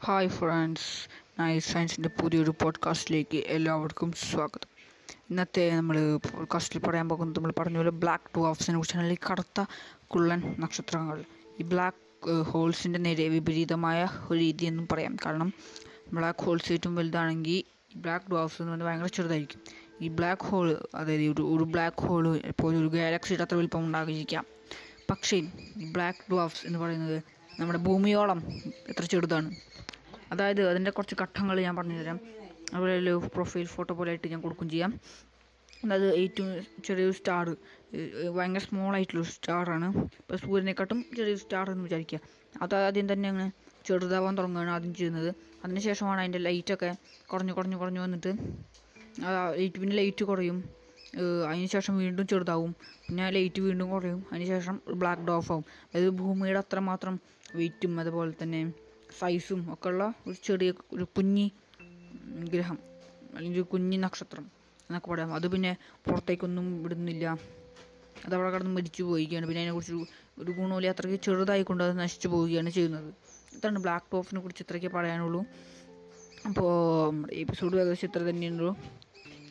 Hi friends nice സയൻസിന്റെ പുതിയൊരു പോഡ്കാസ്റ്റിലേക്ക് എല്ലാവർക്കും സ്വാഗതം. ഇന്നത്തെ നമ്മൾ പോഡ്കാസ്റ്റിൽ പറയാൻ പോകുന്നത് നമ്മൾ പറഞ്ഞ പോലെ ബ്ലാക്ക് ഡ്വാഫ്സിനെ കുറിച്ചാണ്. അല്ലെങ്കിൽ കറുത്ത കുള്ളൻ നക്ഷത്രങ്ങൾ. ഈ ബ്ലാക്ക് ഹോൾസിന്റെ നേരെ വിപരീതമായ ഒരു രീതി എന്നും പറയാം. കാരണം ബ്ലാക്ക് ഹോൾസ് ഏറ്റവും വലുതാണെങ്കിൽ ഈ ബ്ലാക്ക് ഡ്വാഫ്സ് എന്ന് പറഞ്ഞാൽ ഭയങ്കര ചെറുതായിരിക്കും. ഈ ബ്ലാക്ക് ഹോൾ അതായത് ഒരു ഒരു ബ്ലാക്ക് ഹോൾ ഇപ്പോൾ ഒരു ഗാലക്സിയുടെ അത്ര വലിപ്പം ഉണ്ടാകിയിരിക്കാം പക്ഷേ ഈ ബ്ലാക്ക് ഡ്വാഫ്സ് എന്ന് പറയുന്നത് നമ്മുടെ ഭൂമിയോളം എത്ര ചെറുതാണ്? അതായത് അതിന്റെ കുറച്ച് ഘട്ടങ്ങൾ ഞാൻ പറഞ്ഞുതരാം. അതുപോലെ ഒരു പ്രൊഫൈൽ ഫോട്ടോ പോലെ ആയിട്ട് ഞാൻ കൊടുക്കും ചെയ്യാം. അതായത് ഏറ്റവും ചെറിയൊരു സ്റ്റാർ ഭയങ്കര സ്മോൾ ആയിട്ടുള്ളൊരു സ്റ്റാറാണ് ഇപ്പോൾ സൂര്യനെക്കാട്ടും ചെറിയൊരു സ്റ്റാർ എന്ന് വിചാരിക്കുക. അത് ആദ്യം തന്നെ അങ്ങനെ ചെറുതാവാൻ തുടങ്ങുകയാണ് ആദ്യം ചെയ്യുന്നത്. അതിനുശേഷമാണ് അതിന്റെ ലൈറ്റൊക്കെ കുറഞ്ഞു കുറഞ്ഞു കുറഞ്ഞു വന്നിട്ട് ലൈറ്റ് പിന്നെ ലൈറ്റ് കുറയും. അതിനുശേഷം വീണ്ടും ചെറുതാവും. പിന്നെ ലൈറ്റ് വീണ്ടും കുറയും. അതിനുശേഷം ബ്ലാക്ക് ഡോഫ് ആവും. അതായത് ഭൂമിയുടെ അത്രമാത്രം വെയിറ്റും അതുപോലെ തന്നെ സൈസും ഒക്കെ ഉള്ള ഒരു ചെറിയ ഒരു കുഞ്ഞി ഗ്രഹം. അല്ലെങ്കിൽ ഒരു കുഞ്ഞി നക്ഷത്രം എന്നൊക്കെ പറയാം. അത് പിന്നെ പുറത്തേക്കൊന്നും വിടുന്നില്ല. അത് അവിടെ കിടന്ന് മരിച്ചു പോവുകയാണ്. പിന്നെ അതിനെക്കുറിച്ച് ഒരു ഗുണമില്ല അത്രയ്ക്ക് ചെറുതായിക്കൊണ്ട് അത് നശിച്ചു പോവുകയാണ് ചെയ്യുന്നത്. ഇതാണ് ബ്ലാക്ക് ടോഫിനെ കുറിച്ച് ഇത്രയ്ക്ക് പറയാനുള്ളൂ. അപ്പോൾ എപ്പിസോഡ് ഏകദേശം ഇത്ര തന്നെയുള്ളൂ.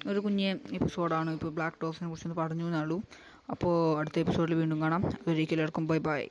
ഒരു കുഞ്ഞ് എപ്പിസോഡാണ് ഇപ്പോൾ ബ്ലാക്ക് ടോഫിനെ കുറിച്ചൊന്ന് പറഞ്ഞു എന്നുള്ളൂ അപ്പോൾ അടുത്ത എപ്പിസോഡിൽ വീണ്ടും കാണാം. അതൊരിക്കലും എല്ലാവർക്കും ബൈ ബൈ